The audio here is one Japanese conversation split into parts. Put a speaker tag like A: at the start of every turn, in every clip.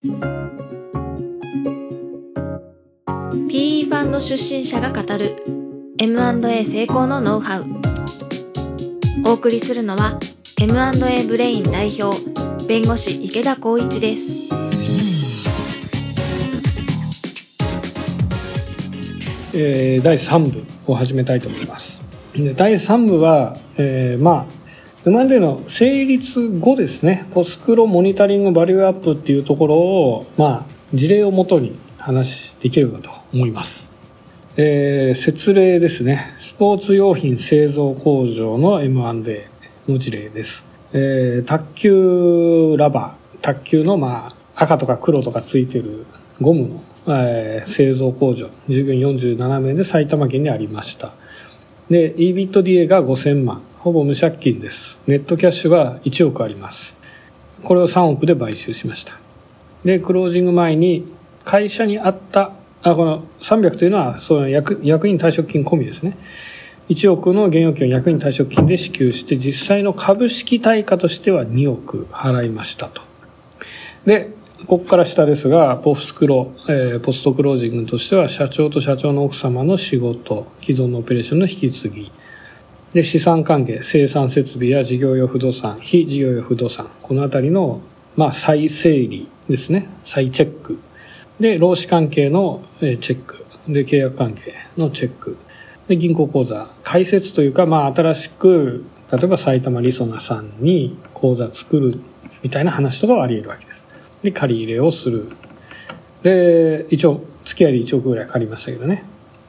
A: PE ファンド出身者が語る M&A 成功のノウハウ。お送りするのは M&A ブレイン代表弁護士池田光一です。
B: えー、第3部を始めたいと思います。で第3部は、えー、まあ今までの成立後ですねポスクロモニタリングバリューアップっていうところをまあ事例をもとに話できればと思います。えー、説例ですね。スポーツ用品製造工場の M&A の事例です、えー、卓球ラバー。卓球のまあ赤とか黒とかついてるゴムのえー、製造工場。従業員47名で埼玉県にありました。で EBITDA が5000万。ほぼ無借金です。ネットキャッシュが1億あります。これを3億で買収しました。でクロージング前に会社にあったあこの300というのはその役役員退職金込みですね。1億の現預金を役員退職金で支給して実際の株式対価としては2億払いましたと。でここから下ですが、ポフスクロ、えー、ポストクロージングとしては、社長と社長の奥様の仕事、既存のオペレーションの引き継ぎ、で、資産関係、生産設備や事業用不動産、非事業用不動産、このあたりの、まあ、再整理ですね。再チェック。で、労使関係のチェック。で、契約関係のチェック。で、銀行口座、開設というか、まあ、新しく、例えば埼玉リソナさんに口座作るみたいな話とかはあり得るわけです。で、借り入れをする。で、一応、付き合いで1億ぐらい借りましたけどね。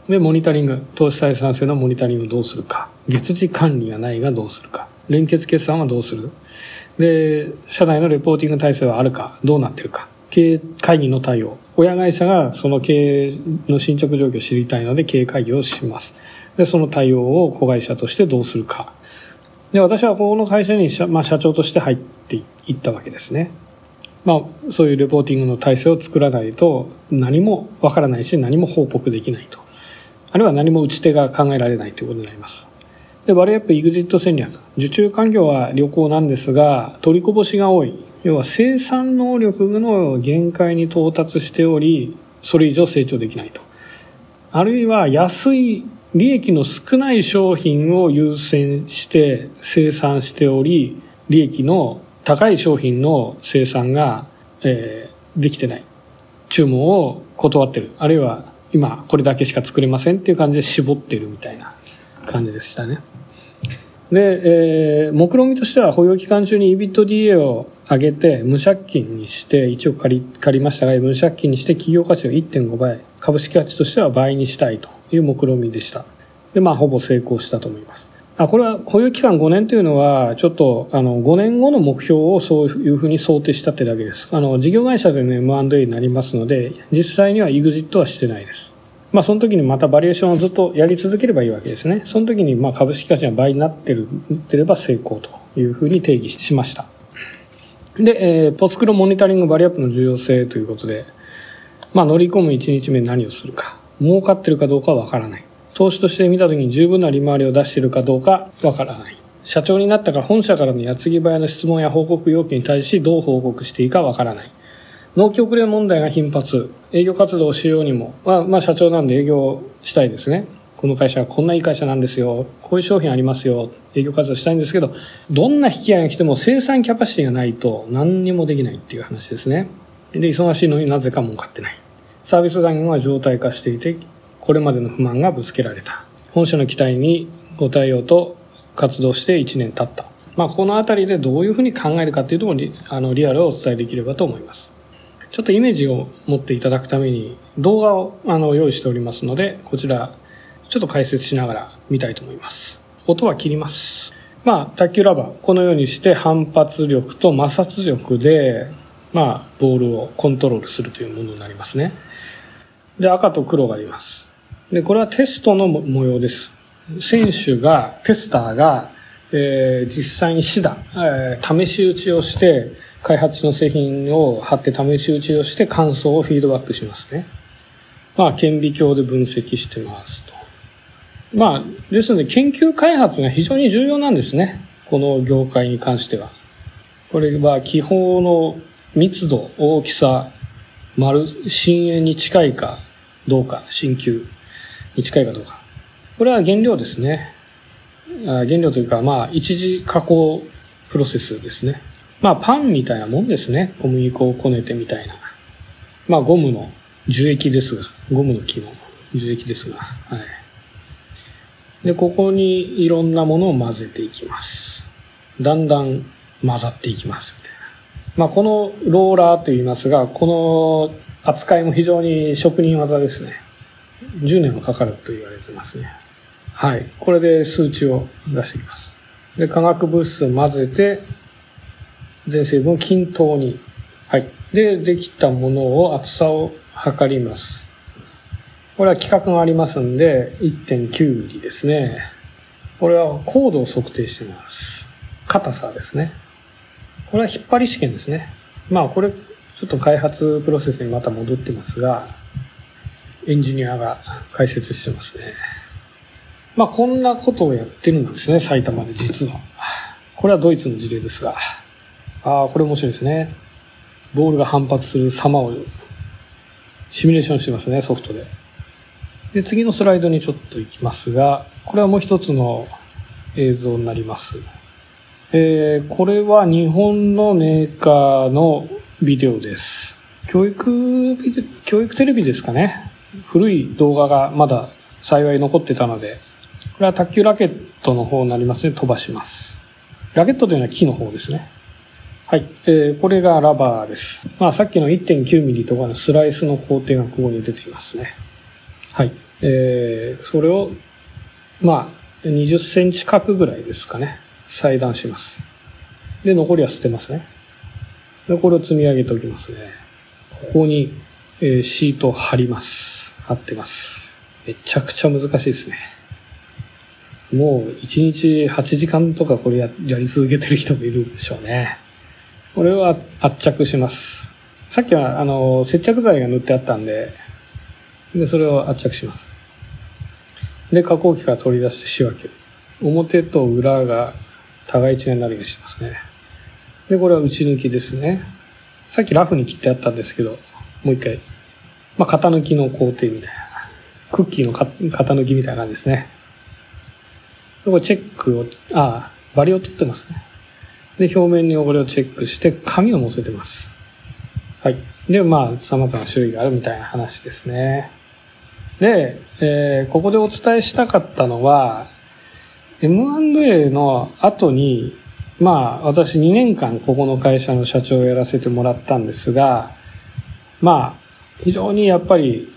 B: で、モニタリング、投資採算性のモニタリングどうするか。月次管理がないがどうするか。連結決算はどうする？で、社内のレポーティング体制はあるか、どうなってるか？経営会議の対応。親会社がその経営の進捗状況を知りたいので経営会議をします。で、その対応を子会社としてどうするか。で、私はこの会社に社,、まあ、社長として入っていったわけですね。まあ、そういうレポーティングの体制を作らないと何もわからないし何も報告できないと。あるいは何も打ち手が考えられないということになります。で、バレーアップエグジット戦略。受注環境は良好なんですが、取りこぼしが多い。要は生産能力の限界に到達しており、それ以上成長できないと。あるいは安い利益の少ない商品を優先して生産しており、利益の高い商品の生産が、えー、できてない。注文を断ってる。あるいは今これだけしか作れませんっていう感じで絞ってるみたいな感じでしたね。で、えー、目論見としては保有期間中に EBITDA を上げて無借金にして1億借り借りましたが無借金にして企業価値を1.5倍株式価値としては倍にしたいという目論見でしたでまあほぼ成功したと思いますあこれは保有期間5年というのは、ちょっと、あの、5年後の目標をそういうふうに想定したってだけです。あの、事業会社でね、M&A になりますので、実際には EXIT はしてないです。まあ、その時にまたバリエーションをずっとやり続ければいいわけですね。その時に、まあ、株式価値が倍になってるっ、てれば成功というふうに定義しました。で、えー、ポスクロモニタリングバリアップの重要性ということで、まあ、乗り込む1日目何をするか。儲かってるかどうかはわからない。投資として見た時に十分な利回りを出しているかどうかわからない。社長になったか本社からの矢継ぎ早の質問や報告要求に対しどう報告していいかわからない。納期遅れ問題が頻発。営業活動をしようにも、まあ、まあ社長なんで営業したいですね。この会社はこんないい会社なんですよ。こういう商品ありますよ。営業活動したいんですけど、どんな引き合いが来ても生産キャパシティがないと何にもできないっていう話ですね。で、忙しいのになぜか儲かってない。サービス残業は常態化していて、これまでの不満がぶつけられた。本社の期待に応えようと活動して1年経った。まあ、この辺りでどういうふうに考えるかっていうところに、あの、リアルをお伝えできればと思います。ちょっとイメージを持っていただくために動画をあの用意しておりますので、こちらちょっと解説しながら見たいと思います。音は切ります。まあ、卓球ラバー、このようにして反発力と摩擦力で、まあ、ボールをコントロールするというものになりますね。で、赤と黒があります。で、これはテストの模様です。選手が、テスターが、えー、実際にシダ、えー、試し打ちをして、開発の製品を貼って試し打ちをして感想をフィードバックしますね。まあ、顕微鏡で分析してますと。まあ、ですので研究開発が非常に重要なんですね。この業界に関しては。これは気泡の密度、大きさ、丸、深淵に近いかどうか、鍼灸に近いかどうか。これは原料ですね。あ原料というか、まあ、一次加工プロセスですね。まあ、パンみたいなもんですね。小麦粉をこねてみたいな。まあ、ゴムの樹液ですが、ゴムの木の樹液ですが、はい。で、ここにいろんなものを混ぜていきます。だんだん混ざっていきます、みたいな。まあ、このローラーと言いますが、この扱いも非常に職人技ですね。10年はかかると言われてますね。はい。これで数値を出していきます。で、化学物質を混ぜて、全成分を均等に。はい。で、できたものを厚さを測ります。これは規格がありますんで、1.9ミリですね。これは高度を測定してます。硬さですね。これは引っ張り試験ですね。まあこれ、ちょっと開発プロセスにまた戻ってますが、エンジニアが解説してますね。まあこんなことをやってるんですね、埼玉で実は。これはドイツの事例ですが。ああ、これ面白いですね。ボールが反発する様をシミュレーションしてますね、ソフトで。で、次のスライドにちょっと行きますが、これはもう一つの映像になります。えー、これは日本のメーカーのビデオです。教育ビデ教育テレビですかね。古い動画がまだ幸い残ってたので、これは卓球ラケットの方になりますので飛ばします。ラケットというのは木の方ですね。はい。えー、これがラバーです。まあさっきの 1.9mm とかのスライスの工程がここに出ていますね。はい。えー、それを、まあ20センチ角ぐらいですかね。裁断します。で、残りは捨てますね。で、これを積み上げておきますね。ここに、えー、シートを貼ります。貼ってます。めちゃくちゃ難しいですね。もう1日8時間とかこれややり続けてる人もいるんでしょうね。これは圧着します。さっきはあの接着剤が塗ってあったんで、で、それを圧着します。で、加工機から取り出して仕分ける。表と裏が互い違いになるようにしてますね。で、これは内抜きですね。さっきラフに切ってあったんですけど、もう一回。まあ、型抜きの工程みたいな。クッキーの型抜きみたいな感じですね。これチェックを、ああ、バリを取ってますね。で、表面に汚れをチェックして、紙を乗せてます。はい。で、まあ、様々な種類があるみたいな話ですね。で、えー、ここでお伝えしたかったのは、M&A の後に、まあ、私2年間ここの会社の社長をやらせてもらったんですが、まあ、非常にやっぱり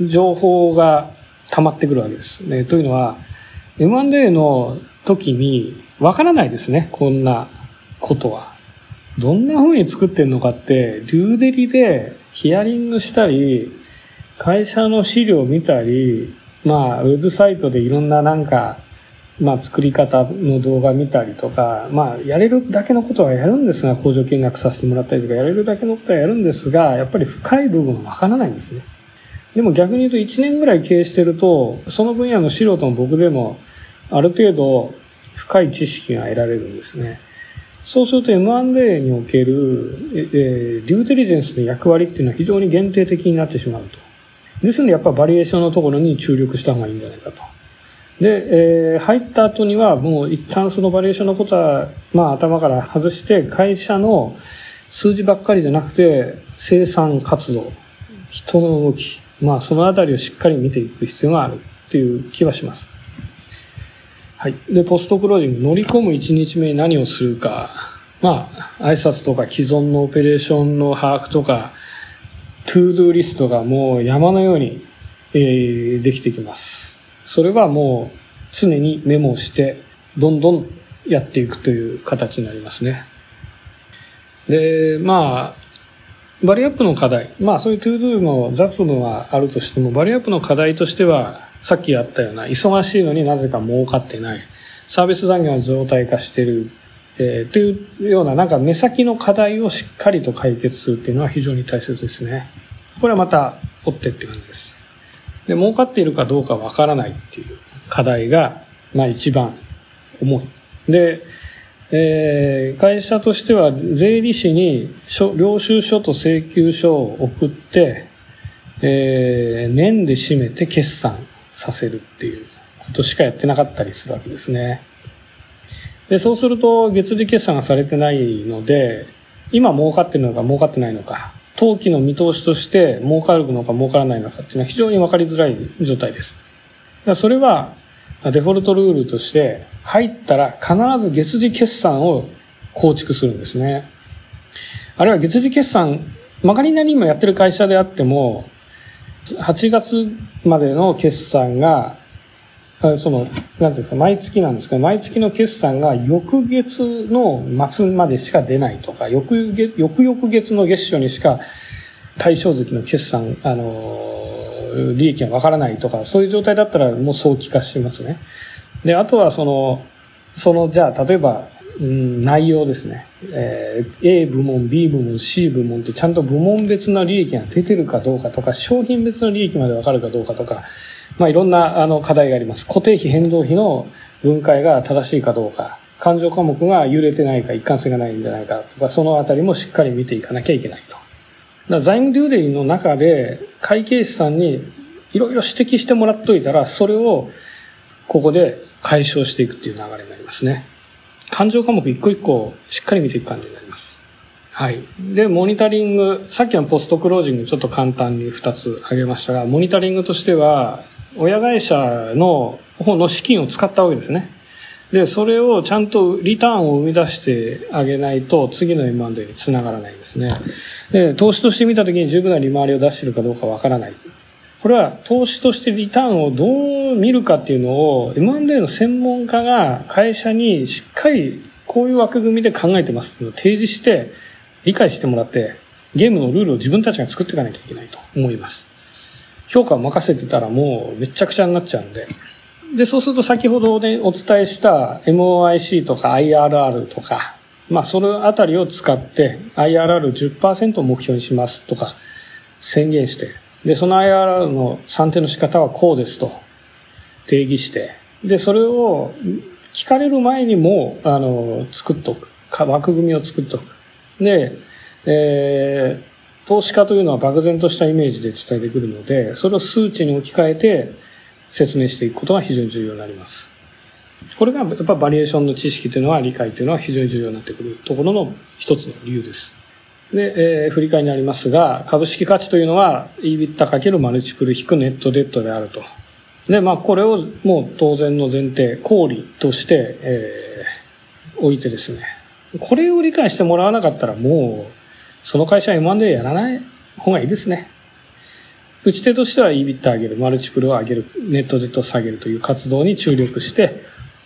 B: 情報が溜まってくるわけですね。というのは、M&A の時にわからないですね、こんなことは。どんな風に作ってんのかって、デューデリでヒアリングしたり、会社の資料を見たり、まあ、ウェブサイトでいろんななんかまあ、作り方の動画見たりとか、まあ、やれるだけのことはやるんですが、工場見学させてもらったりとか、やれるだけのことはやるんですが、やっぱり深い部分はわからないんですね。でも逆に言うと1年ぐらい経営してると、その分野の素人の僕でも、ある程度深い知識が得られるんですね。そうすると M&A における、えー、デューテリジェンスの役割っていうのは非常に限定的になってしまうと。ですのでやっぱバリエーションのところに注力した方がいいんじゃないかと。で、えー、入った後にはもう一旦そのバリエーションのことは、まあ頭から外して会社の数字ばっかりじゃなくて生産活動、人の動き、まあそのあたりをしっかり見ていく必要があるっていう気はします。はい。で、 post closing、乗り込む1日目に何をするか、まあ、挨拶とか既存のオペレーションの把握とか、 to do リストがもう山のように、えー、できてきます。それはもう常にメモして、どんどんやっていくという形になりますね。で、まあ、バリューアップの課題。まあそういう to do の雑務はあるとしても、バリューアップの課題としては、さっきやったような、忙しいのになぜか儲かってない。サービス残業が常態化してる。えー、というような、なんか目先の課題をしっかりと解決するっていうのは非常に大切ですね。これはまた追ってって感じです。で、儲かっているかどうかわからないっていう課題が、まあ一番重い。で、えー、会社としては税理士に領収書と請求書を送って、えー、年で締めて決算させるっていうことしかやってなかったりするわけですね。で、そうすると月次決算がされてないので、今儲かってるのか儲かってないのか、当期の見通しとして儲かるのか儲からないのかっていうのは非常に分かりづらい状態です。だそれはデフォルトルールとして入ったら必ず月次決算を構築するんですね。あるいは月次決算、まかりなり今やってる会社であっても、8月までの決算が、その、なんですか、毎月なんですけど、毎月の決算が翌月の末までしか出ないとか、翌月、翌々月の月初にしか対象月の決算、あの、利益がわからないとか、そういう状態だったらもう早期化しますね。で、あとはその、その、じゃあ、例えば、うん、内容ですね。えー、A 部門、B 部門、C 部門ってちゃんと部門別の利益が出てるかどうかとか、商品別の利益までわかるかどうかとか、まあいろんなあの課題があります。固定費、変動費の分解が正しいかどうか、勘定科目が揺れてないか、一貫性がないんじゃないかとか、そのあたりもしっかり見ていかなきゃいけないと。だ財務デューデリの中で会計士さんにいろいろ指摘してもらっといたら、それをここで解消していくっていう流れになりますね。勘定科目一個一個しっかり見ていく感じになります。はい。で、モニタリング、さっきのポストクロージングちょっと簡単に2つ挙げましたが、モニタリングとしては、親会社の方の資金を使ったわけですね。で、それをちゃんとリターンを生み出してあげないと、次の M&A につながらないんですね。で、投資として見たときに十分な利回りを出しているかどうかわからない。これは投資としてリターンをどう見るかっていうのを M&A の専門家が会社にしっかりこういう枠組みで考えてますっていうのを提示して理解してもらってゲームのルールを自分たちが作っていかなきゃいけないと思います。評価を任せてたらもうめちゃくちゃになっちゃうんで。で、そうすると先ほどね、お伝えした MOIC とか IRR とか、まあ、そのあたりを使って IRR10% を目標にしますとか宣言して、で、その IRR の算定の仕方はこうですと定義して、で、それを聞かれる前にも、あの、作っとく。枠組みを作っとく。で、えー、投資家というのは漠然としたイメージで伝えてくるので、それを数値に置き換えて説明していくことが非常に重要になります。これがやっぱバリエーションの知識というのは理解というのは非常に重要になってくるところの一つの理由です。で、えー、振り返りになりますが、株式価値というのは EBITDA× マルチプル引くネットデッドであると。で、まあ、これをもう当然の前提、公理として、えー、置いてですね。これを理解してもらわなかったらもう、その会社は M&A やらない方がいいですね。打ち手としては EBITDA 上げる、マルチプルを上げる、ネットデッド下げるという活動に注力して、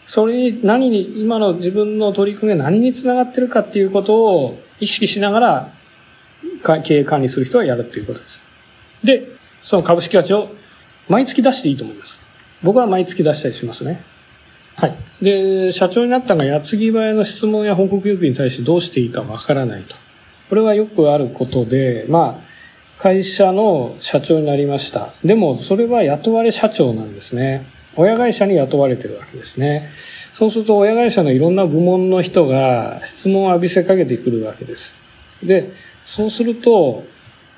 B: それに何に、今の自分の取り組みが何につながってるかっていうことを意識しながら、経営管理する人はやるっていうことです。で、その株式価値を毎月出していいと思います。僕は毎月出したりしますね。はい。で、社長になったが、矢継ぎ早の質問や報告要求に対してどうしていいかわからないと。これはよくあることで、まあ、会社の社長になりました。でも、それは雇われ社長なんですね。親会社に雇われてるわけですね。そうすると親会社のいろんな部門の人が質問を浴びせかけてくるわけです。で、そうすると、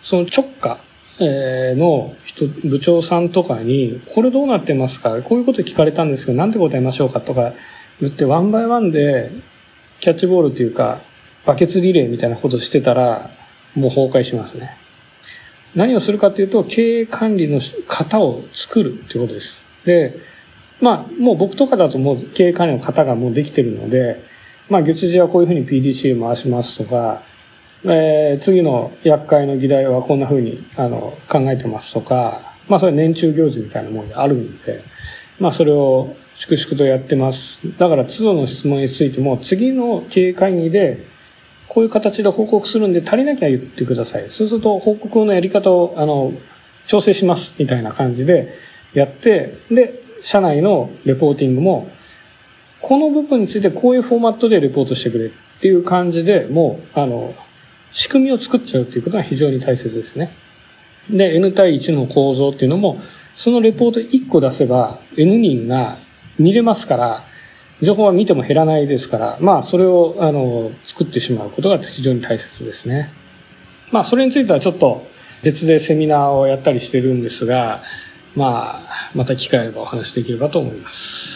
B: その直下の人、部長さんとかに、これどうなってますか？こういうこと聞かれたんですけど、なんて答えましょうかとか言って、ワンバイワンでキャッチボールというか、バケツリレーみたいなことしてたら、もう崩壊しますね。何をするかというと、経営管理の型を作るということです。で、まあ、もう僕とかだともう経営管理の方がもうできてるので、まあ、月次はこういうふうに PDC 回しますとか、えー、次の厄介の議題はこんなふうにあの考えてますとか、まあ、それ年中行事みたいなものであるんで、まあ、それを粛々とやってます。だから、都度の質問についても、次の経営会議で、こういう形で報告するんで足りなきゃ言ってください。そうすると、報告のやり方を、あの、調整します、みたいな感じで、やって、で、社内のレポーティングも、この部分についてこういうフォーマットでレポートしてくれっていう感じで、もう、あの、仕組みを作っちゃうっていうことが非常に大切ですね。で、N 対1の構造っていうのも、そのレポート1個出せば N 人が見れますから、情報は見ても減らないですから、まあ、それを、あの、作ってしまうことが非常に大切ですね。まあ、それについてはちょっと別でセミナーをやったりしてるんですが、まあ、また機会がお話できればと思います。